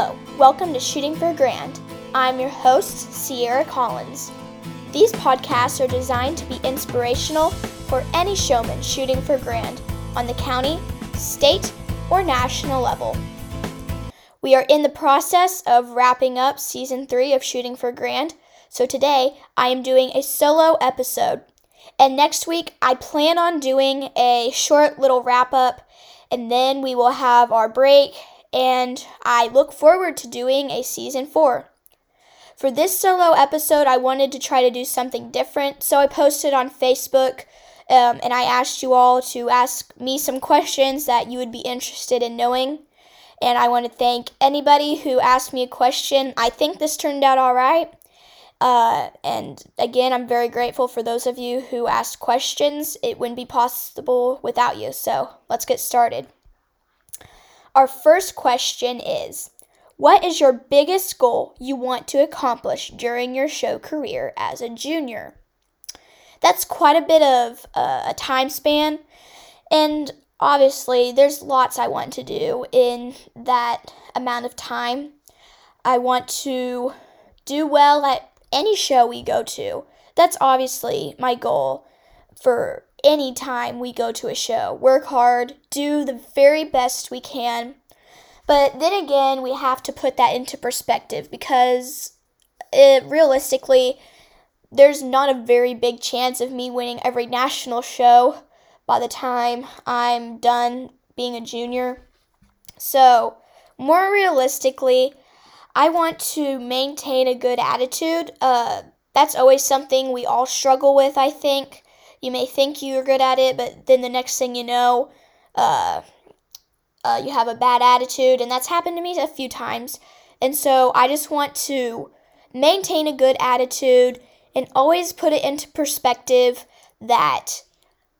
Hello, welcome to Shooting for Grand. I'm your host, Sierra Collins. These podcasts are designed to be inspirational for any showman shooting for grand on the county, state, or national level. We are in the process of wrapping up season three of Shooting for Grand, so today I am doing a solo episode. And next week I plan on doing a short little wrap up, and then we will have our break and I look forward to doing a season four. For this solo episode, I wanted to try to do something different, so I posted on Facebook um, and I asked you all to ask me some questions that you would be interested in knowing. And I want to thank anybody who asked me a question. I think this turned out all right. Uh, and again, I'm very grateful for those of you who asked questions. It wouldn't be possible without you. So let's get started. Our first question is What is your biggest goal you want to accomplish during your show career as a junior? That's quite a bit of uh, a time span, and obviously, there's lots I want to do in that amount of time. I want to do well at any show we go to. That's obviously my goal for anytime we go to a show. Work hard, do the very best we can. But then again, we have to put that into perspective because it, realistically, there's not a very big chance of me winning every national show by the time I'm done being a junior. So, more realistically, I want to maintain a good attitude. Uh, that's always something we all struggle with, I think. You may think you're good at it, but then the next thing you know, uh, uh, you have a bad attitude, and that's happened to me a few times. And so I just want to maintain a good attitude and always put it into perspective that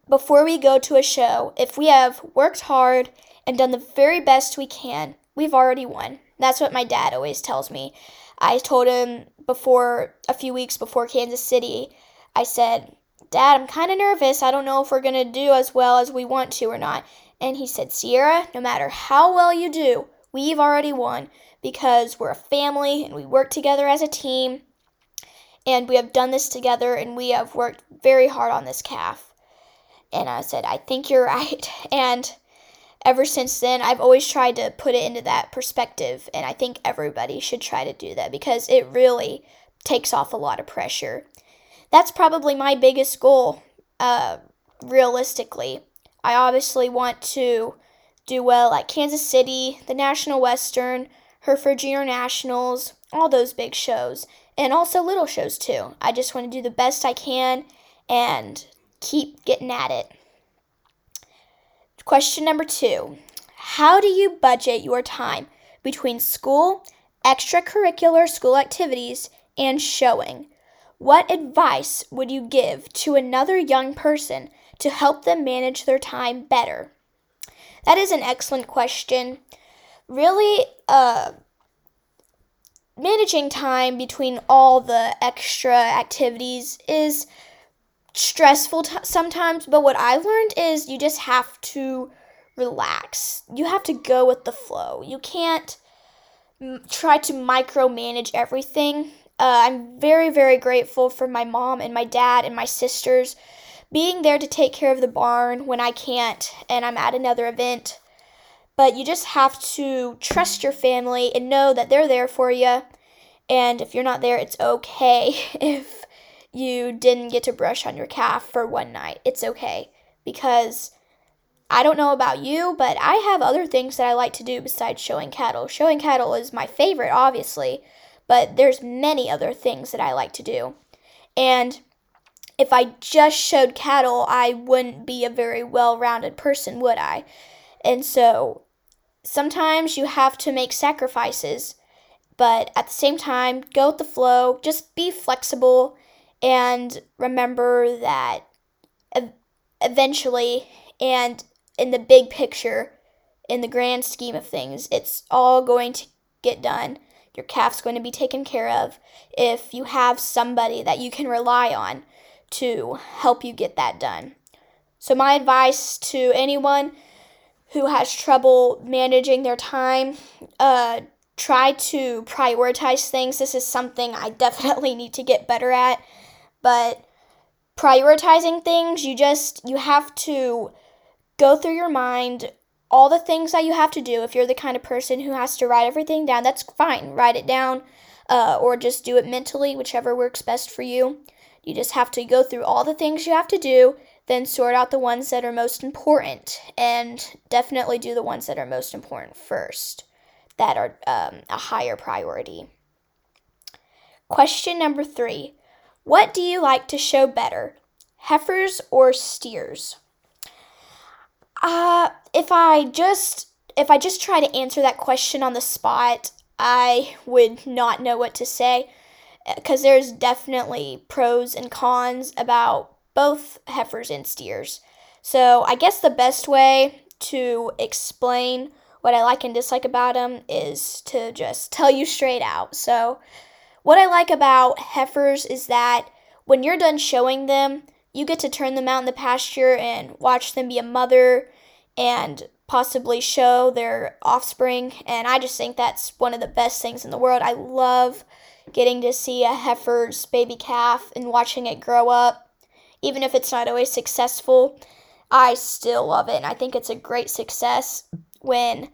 before we go to a show, if we have worked hard and done the very best we can, we've already won. That's what my dad always tells me. I told him before a few weeks before Kansas City, I said, Dad, I'm kind of nervous. I don't know if we're going to do as well as we want to or not. And he said, Sierra, no matter how well you do, we've already won because we're a family and we work together as a team. And we have done this together and we have worked very hard on this calf. And I said, I think you're right. And ever since then, I've always tried to put it into that perspective. And I think everybody should try to do that because it really takes off a lot of pressure that's probably my biggest goal, uh, realistically. I obviously want to do well at Kansas City, the National Western, Hereford Junior Nationals, all those big shows, and also little shows too. I just want to do the best I can and keep getting at it. Question number two How do you budget your time between school, extracurricular school activities, and showing? What advice would you give to another young person to help them manage their time better? That is an excellent question. Really, uh, managing time between all the extra activities is stressful t- sometimes, but what I've learned is you just have to relax. You have to go with the flow. You can't m- try to micromanage everything. Uh, I'm very, very grateful for my mom and my dad and my sisters being there to take care of the barn when I can't and I'm at another event. But you just have to trust your family and know that they're there for you. And if you're not there, it's okay if you didn't get to brush on your calf for one night. It's okay because I don't know about you, but I have other things that I like to do besides showing cattle. Showing cattle is my favorite, obviously, but there's many other things that I like to do. And if I just showed cattle, I wouldn't be a very well rounded person, would I? And so sometimes you have to make sacrifices, but at the same time, go with the flow, just be flexible, and remember that eventually, and in the big picture, in the grand scheme of things, it's all going to get done your calf's going to be taken care of if you have somebody that you can rely on to help you get that done. So, my advice to anyone who has trouble managing their time, uh, try to prioritize things. This is something I definitely need to get better at. But prioritizing things, you just you have to go through your mind all the things that you have to do. If you're the kind of person who has to write everything down, that's fine. Write it down uh, or just do it mentally, whichever works best for you. You just have to go through all the things you have to do, then sort out the ones that are most important, and definitely do the ones that are most important first, that are um, a higher priority. Question number three What do you like to show better, heifers or steers? Uh, if I just if I just try to answer that question on the spot, I would not know what to say because there's definitely pros and cons about both heifers and steers. So, I guess the best way to explain what I like and dislike about them is to just tell you straight out. So, what I like about heifers is that when you're done showing them, you get to turn them out in the pasture and watch them be a mother and possibly show their offspring. And I just think that's one of the best things in the world. I love getting to see a heifer's baby calf and watching it grow up. Even if it's not always successful, I still love it. And I think it's a great success when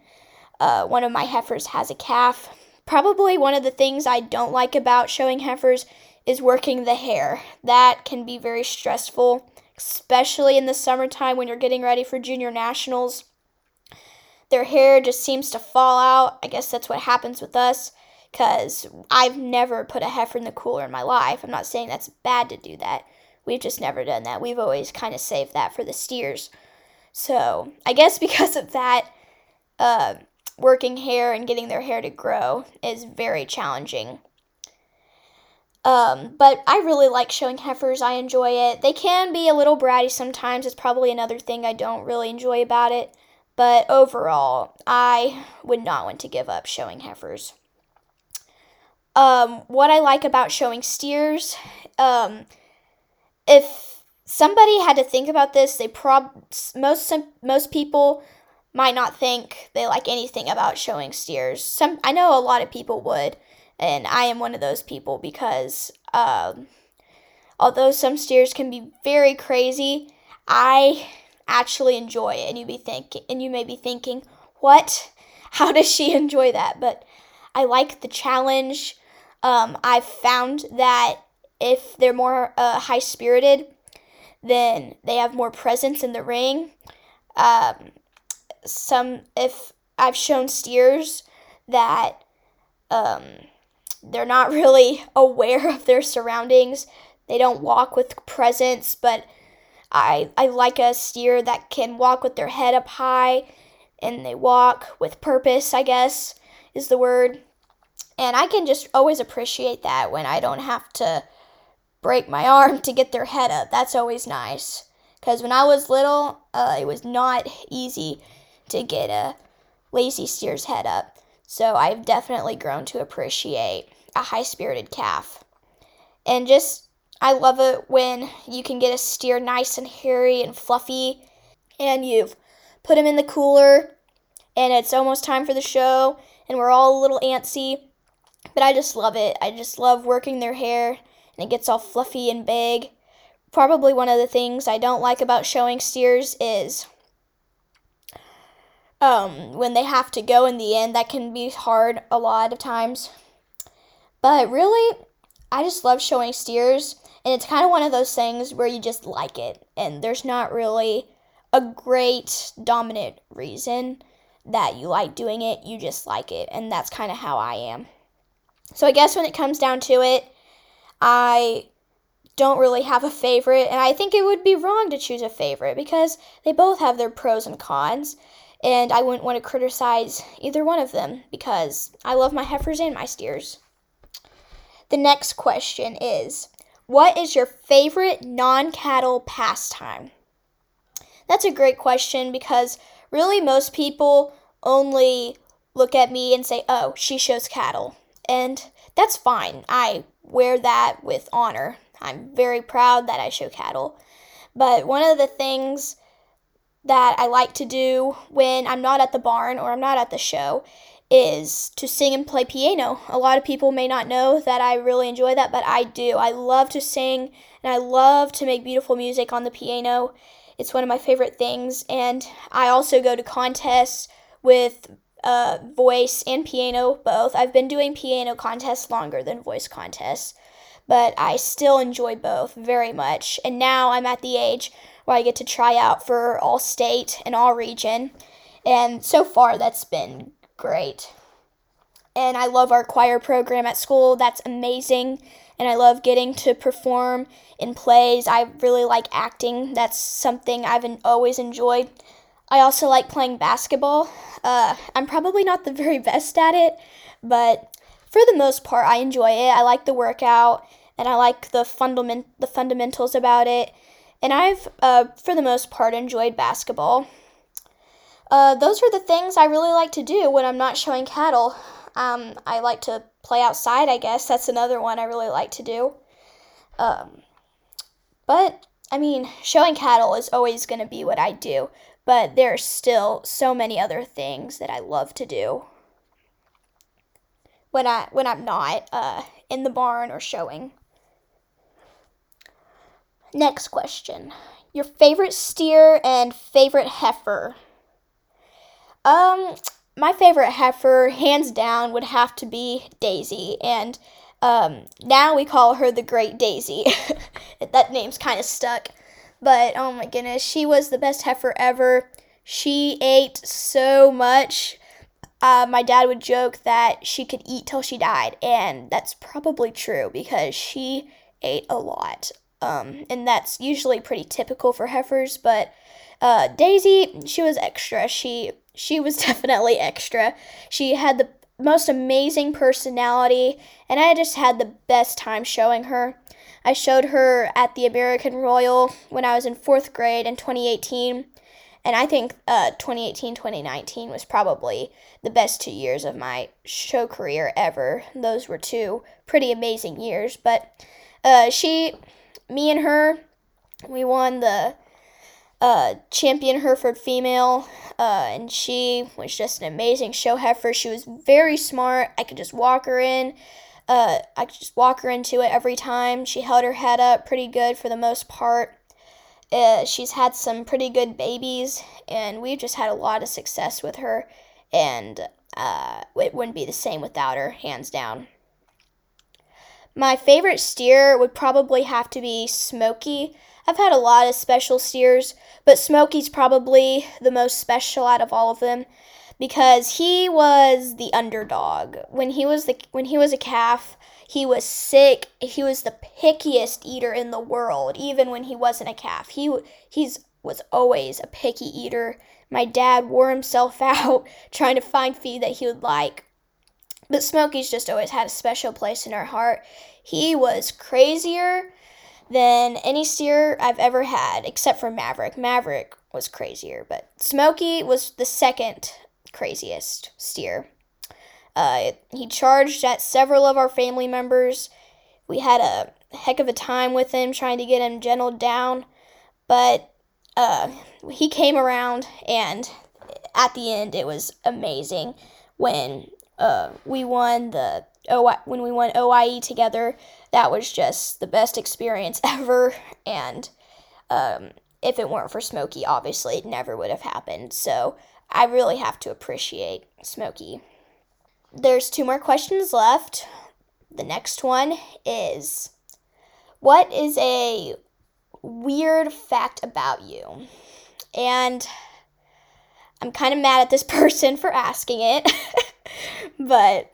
uh, one of my heifers has a calf. Probably one of the things I don't like about showing heifers is working the hair. That can be very stressful, especially in the summertime when you're getting ready for junior nationals. Their hair just seems to fall out. I guess that's what happens with us because I've never put a heifer in the cooler in my life. I'm not saying that's bad to do that. We've just never done that. We've always kind of saved that for the steers. So I guess because of that, uh, working hair and getting their hair to grow is very challenging. Um, but I really like showing heifers. I enjoy it. They can be a little bratty sometimes. It's probably another thing I don't really enjoy about it. But overall, I would not want to give up showing heifers. Um, what I like about showing steers, um, if somebody had to think about this, they prob most most people might not think they like anything about showing steers. Some I know a lot of people would, and I am one of those people because um, although some steers can be very crazy, I actually enjoy it. And you be thinking, and you may be thinking, what? How does she enjoy that? But I like the challenge. Um, I've found that if they're more uh, high spirited, then they have more presence in the ring. Um, some if I've shown steers that um, they're not really aware of their surroundings. They don't walk with presence, but I, I like a steer that can walk with their head up high and they walk with purpose, I guess is the word. And I can just always appreciate that when I don't have to break my arm to get their head up. That's always nice. Because when I was little, uh, it was not easy to get a lazy steer's head up. So I've definitely grown to appreciate a high spirited calf. And just, I love it when you can get a steer nice and hairy and fluffy, and you've put him in the cooler, and it's almost time for the show, and we're all a little antsy. But I just love it. I just love working their hair, and it gets all fluffy and big. Probably one of the things I don't like about showing steers is um, when they have to go in the end. That can be hard a lot of times. But really, I just love showing steers, and it's kind of one of those things where you just like it, and there's not really a great dominant reason that you like doing it, you just like it, and that's kind of how I am. So I guess when it comes down to it, I don't really have a favorite, and I think it would be wrong to choose a favorite because they both have their pros and cons, and I wouldn't want to criticize either one of them because I love my heifers and my steers. The next question is What is your favorite non cattle pastime? That's a great question because really most people only look at me and say, oh, she shows cattle. And that's fine. I wear that with honor. I'm very proud that I show cattle. But one of the things that I like to do when I'm not at the barn or I'm not at the show is to sing and play piano. A lot of people may not know that I really enjoy that, but I do. I love to sing and I love to make beautiful music on the piano. It's one of my favorite things. And I also go to contests with uh, voice and piano both. I've been doing piano contests longer than voice contests, but I still enjoy both very much. And now I'm at the age where I get to try out for all state and all region. And so far, that's been great. And I love our choir program at school. That's amazing. And I love getting to perform in plays. I really like acting. That's something I've always enjoyed. I also like playing basketball. Uh, I'm probably not the very best at it, but for the most part, I enjoy it. I like the workout, and I like the fundament the fundamentals about it. And I've, uh, for the most part, enjoyed basketball. Uh, those are the things I really like to do when I'm not showing cattle. Um, I like to play outside, I guess. That's another one I really like to do. Um, but, I mean, showing cattle is always going to be what I do. But there are still so many other things that I love to do when I when I'm not uh, in the barn or showing. Next question: Your favorite steer and favorite heifer. Um, my favorite heifer, hands down, would have to be Daisy, and um, now we call her the Great Daisy. that name's kind of stuck, but oh my goodness, she was the best heifer ever. She ate so much. Uh, my dad would joke that she could eat till she died, and that's probably true because she ate a lot. Um, and that's usually pretty typical for heifers, but uh, Daisy, she was extra. She she was definitely extra. She had the most amazing personality, and I just had the best time showing her. I showed her at the American Royal when I was in fourth grade in 2018, and I think uh, 2018 2019 was probably the best two years of my show career ever. Those were two pretty amazing years, but uh, she, me and her, we won the uh, champion Hereford female, uh, and she was just an amazing show heifer. She was very smart. I could just walk her in. Uh, I could just walk her into it every time. She held her head up pretty good for the most part. Uh, she's had some pretty good babies, and we've just had a lot of success with her, and uh, it wouldn't be the same without her, hands down. My favorite steer would probably have to be Smokey. I've had a lot of special steers, but Smokey's probably the most special out of all of them because he was the underdog. When he was the when he was a calf, he was sick. He was the pickiest eater in the world, even when he wasn't a calf. He he's was always a picky eater. My dad wore himself out trying to find feed that he would like. But Smokey's just always had a special place in our heart. He was crazier than any steer I've ever had, except for Maverick. Maverick was crazier, but Smokey was the second craziest steer. Uh, he charged at several of our family members. We had a heck of a time with him trying to get him gentled down, but uh, he came around, and at the end, it was amazing when uh, we won the OI, when we won OYE together, that was just the best experience ever. And um, if it weren't for Smokey, obviously it never would have happened. So I really have to appreciate Smokey. There's two more questions left. The next one is What is a weird fact about you? And I'm kind of mad at this person for asking it, but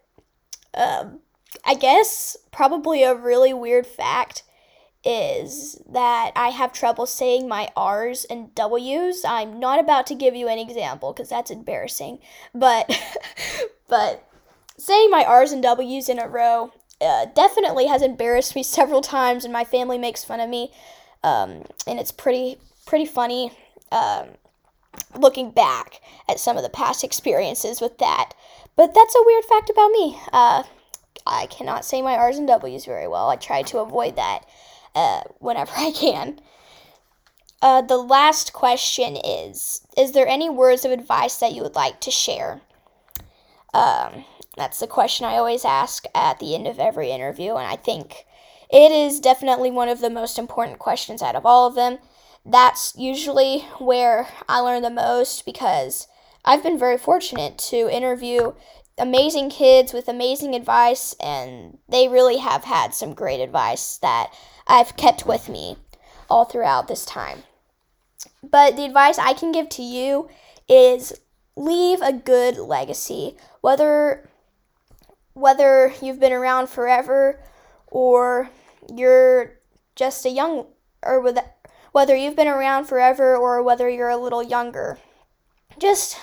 um, I guess probably a really weird fact is that I have trouble saying my R's and W's. I'm not about to give you an example because that's embarrassing, but but saying my R's and W's in a row uh, definitely has embarrassed me several times, and my family makes fun of me, um, and it's pretty pretty funny. Um, looking back at some of the past experiences with that. But that's a weird fact about me. Uh, I cannot say my R's and W's very well. I try to avoid that uh, whenever I can. Uh, the last question is Is there any words of advice that you would like to share? Um, that's the question I always ask at the end of every interview, and I think it is definitely one of the most important questions out of all of them. That's usually where I learn the most because I've been very fortunate to interview amazing kids with amazing advice, and they really have had some great advice that I've kept with me all throughout this time. But the advice I can give to you is leave a good legacy, whether whether you've been around forever or you're just a young or whether you've been around forever or whether you're a little younger. Just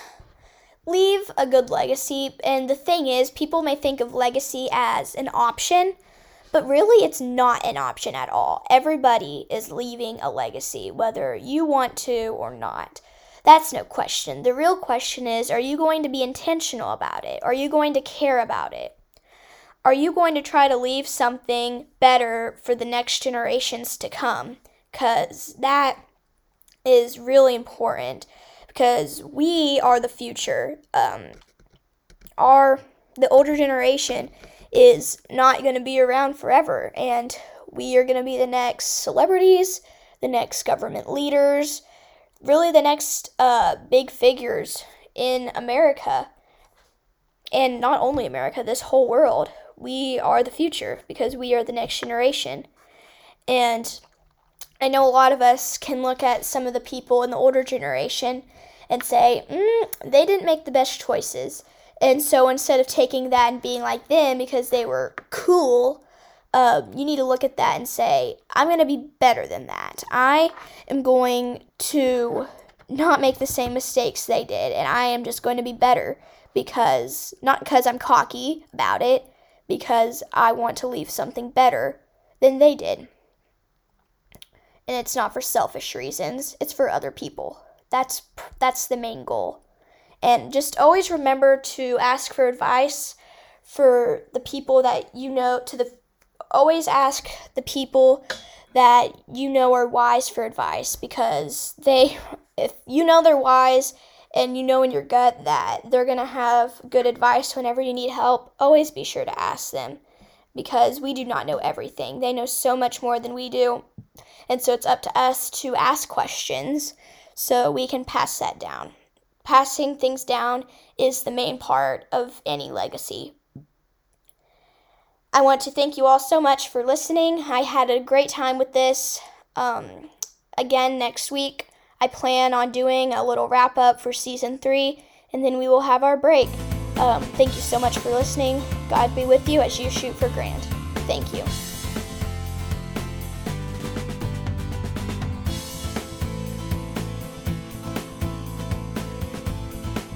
leave a good legacy. And the thing is, people may think of legacy as an option, but really it's not an option at all. Everybody is leaving a legacy, whether you want to or not. That's no question. The real question is are you going to be intentional about it? Are you going to care about it? Are you going to try to leave something better for the next generations to come? Because that is really important because we are the future. Um, our the older generation is not going to be around forever, and we are going to be the next celebrities, the next government leaders, really the next uh, big figures in America, and not only America, this whole world. We are the future because we are the next generation. And I know a lot of us can look at some of the people in the older generation and say, mm, they didn't make the best choices. And so instead of taking that and being like them because they were cool, uh, you need to look at that and say, I'm going to be better than that. I am going to not make the same mistakes they did, and I am just going to be better because, not because I'm cocky about it, because I want to leave something better than they did. And it's not for selfish reasons, it's for other people. That's that's the main goal. And just always remember to ask for advice for the people that you know to the always ask the people that you know are wise for advice because they if you know they're wise and you know in your gut that they're going to have good advice whenever you need help, always be sure to ask them because we do not know everything. They know so much more than we do. And so it's up to us to ask questions so we can pass that down. Passing things down is the main part of any legacy. I want to thank you all so much for listening. I had a great time with this. Um, again, next week, I plan on doing a little wrap up for season three, and then we will have our break. Um, thank you so much for listening. God be with you as you shoot for Grand. Thank you.